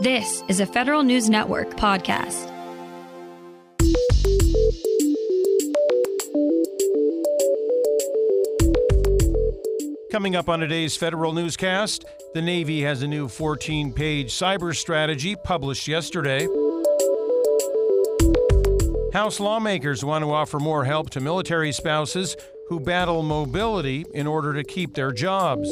This is a Federal News Network podcast. Coming up on today's Federal Newscast, the Navy has a new 14 page cyber strategy published yesterday. House lawmakers want to offer more help to military spouses who battle mobility in order to keep their jobs.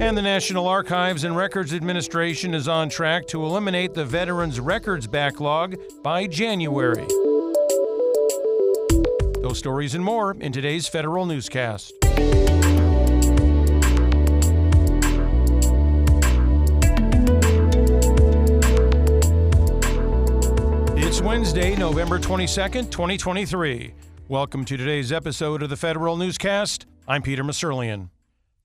And the National Archives and Records Administration is on track to eliminate the Veterans Records backlog by January. Those stories and more in today's Federal Newscast. It's Wednesday, November 22nd, 2023. Welcome to today's episode of the Federal Newscast. I'm Peter Musurlian.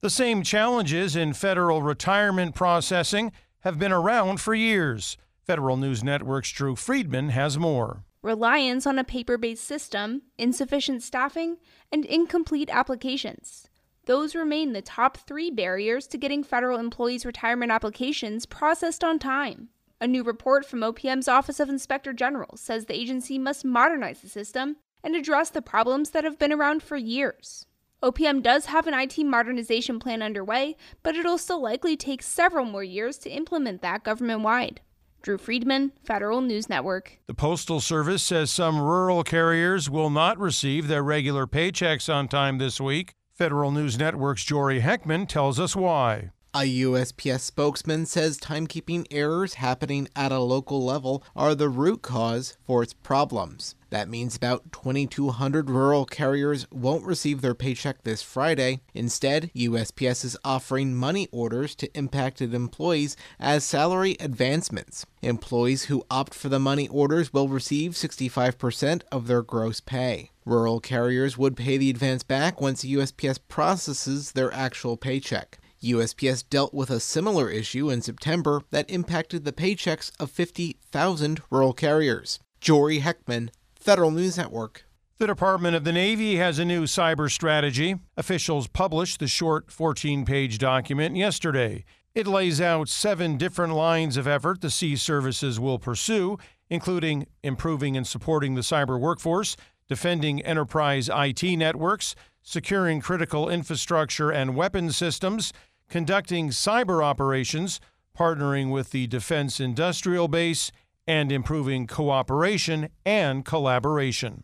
The same challenges in federal retirement processing have been around for years. Federal News Network's Drew Friedman has more. Reliance on a paper based system, insufficient staffing, and incomplete applications. Those remain the top three barriers to getting federal employees' retirement applications processed on time. A new report from OPM's Office of Inspector General says the agency must modernize the system and address the problems that have been around for years. OPM does have an IT modernization plan underway, but it'll still likely take several more years to implement that government wide. Drew Friedman, Federal News Network. The Postal Service says some rural carriers will not receive their regular paychecks on time this week. Federal News Network's Jory Heckman tells us why. A USPS spokesman says timekeeping errors happening at a local level are the root cause for its problems. That means about 2,200 rural carriers won't receive their paycheck this Friday. Instead, USPS is offering money orders to impacted employees as salary advancements. Employees who opt for the money orders will receive 65% of their gross pay. Rural carriers would pay the advance back once USPS processes their actual paycheck. USPS dealt with a similar issue in September that impacted the paychecks of 50,000 rural carriers. Jory Heckman, Federal News Network. The Department of the Navy has a new cyber strategy. Officials published the short 14 page document yesterday. It lays out seven different lines of effort the sea services will pursue, including improving and supporting the cyber workforce, defending enterprise IT networks, securing critical infrastructure and weapon systems, conducting cyber operations, partnering with the Defense Industrial Base, and improving cooperation and collaboration.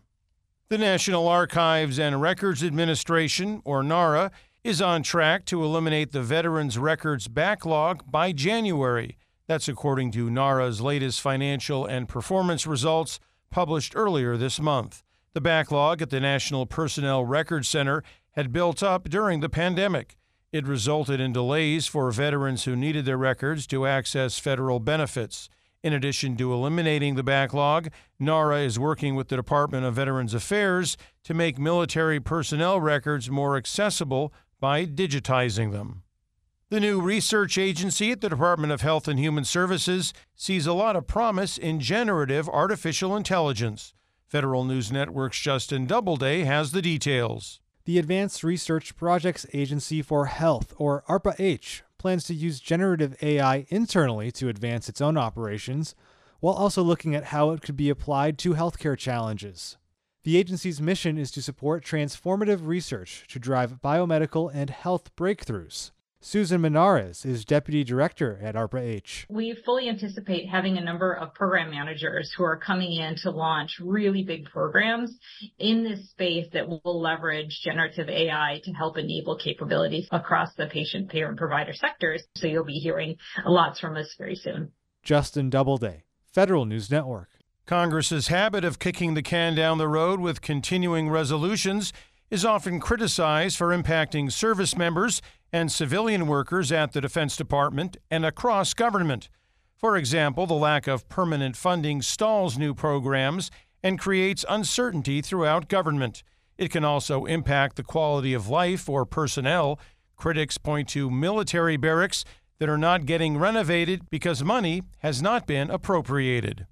The National Archives and Records Administration, or NARA, is on track to eliminate the Veterans Records backlog by January. That's according to NARA's latest financial and performance results published earlier this month. The backlog at the National Personnel Records Center had built up during the pandemic. It resulted in delays for veterans who needed their records to access federal benefits. In addition to eliminating the backlog, NARA is working with the Department of Veterans Affairs to make military personnel records more accessible by digitizing them. The new research agency at the Department of Health and Human Services sees a lot of promise in generative artificial intelligence. Federal News Network's Justin Doubleday has the details. The Advanced Research Projects Agency for Health, or ARPA-H, plans to use generative AI internally to advance its own operations, while also looking at how it could be applied to healthcare challenges. The agency's mission is to support transformative research to drive biomedical and health breakthroughs. Susan Monarez is deputy director at ARPA-H. We fully anticipate having a number of program managers who are coming in to launch really big programs in this space that will leverage generative AI to help enable capabilities across the patient, payer, and provider sectors. So you'll be hearing lots from us very soon. Justin Doubleday, Federal News Network. Congress's habit of kicking the can down the road with continuing resolutions is often criticized for impacting service members and civilian workers at the Defense Department and across government. For example, the lack of permanent funding stalls new programs and creates uncertainty throughout government. It can also impact the quality of life for personnel. Critics point to military barracks that are not getting renovated because money has not been appropriated.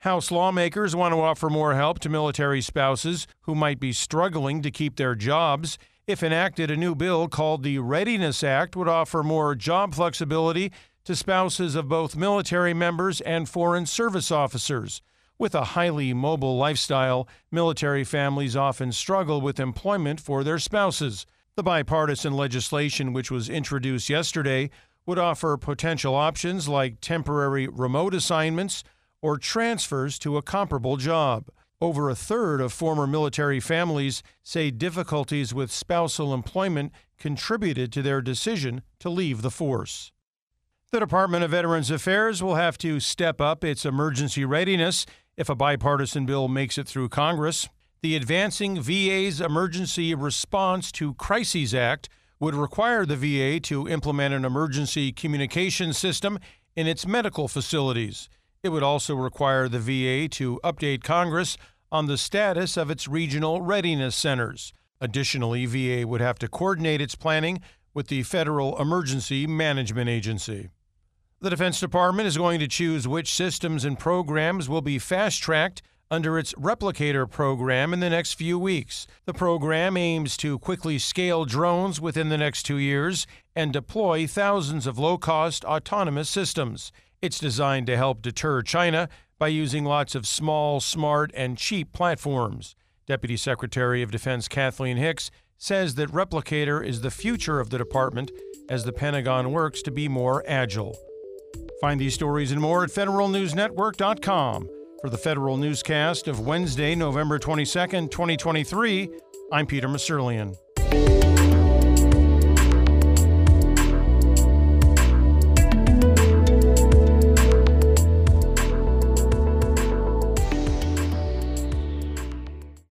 House lawmakers want to offer more help to military spouses who might be struggling to keep their jobs. If enacted, a new bill called the Readiness Act would offer more job flexibility to spouses of both military members and foreign service officers. With a highly mobile lifestyle, military families often struggle with employment for their spouses. The bipartisan legislation, which was introduced yesterday, would offer potential options like temporary remote assignments or transfers to a comparable job. Over a third of former military families say difficulties with spousal employment contributed to their decision to leave the force. The Department of Veterans Affairs will have to step up its emergency readiness if a bipartisan bill makes it through Congress. The Advancing VA's Emergency Response to Crises Act would require the VA to implement an emergency communication system in its medical facilities. It would also require the VA to update Congress on the status of its regional readiness centers. Additionally, VA would have to coordinate its planning with the Federal Emergency Management Agency. The Defense Department is going to choose which systems and programs will be fast tracked under its Replicator program in the next few weeks. The program aims to quickly scale drones within the next two years and deploy thousands of low cost autonomous systems. It's designed to help deter China by using lots of small, smart, and cheap platforms. Deputy Secretary of Defense Kathleen Hicks says that Replicator is the future of the department as the Pentagon works to be more agile. Find these stories and more at federalnewsnetwork.com. For the Federal Newscast of Wednesday, November 22nd, 2023, I'm Peter Musurlian.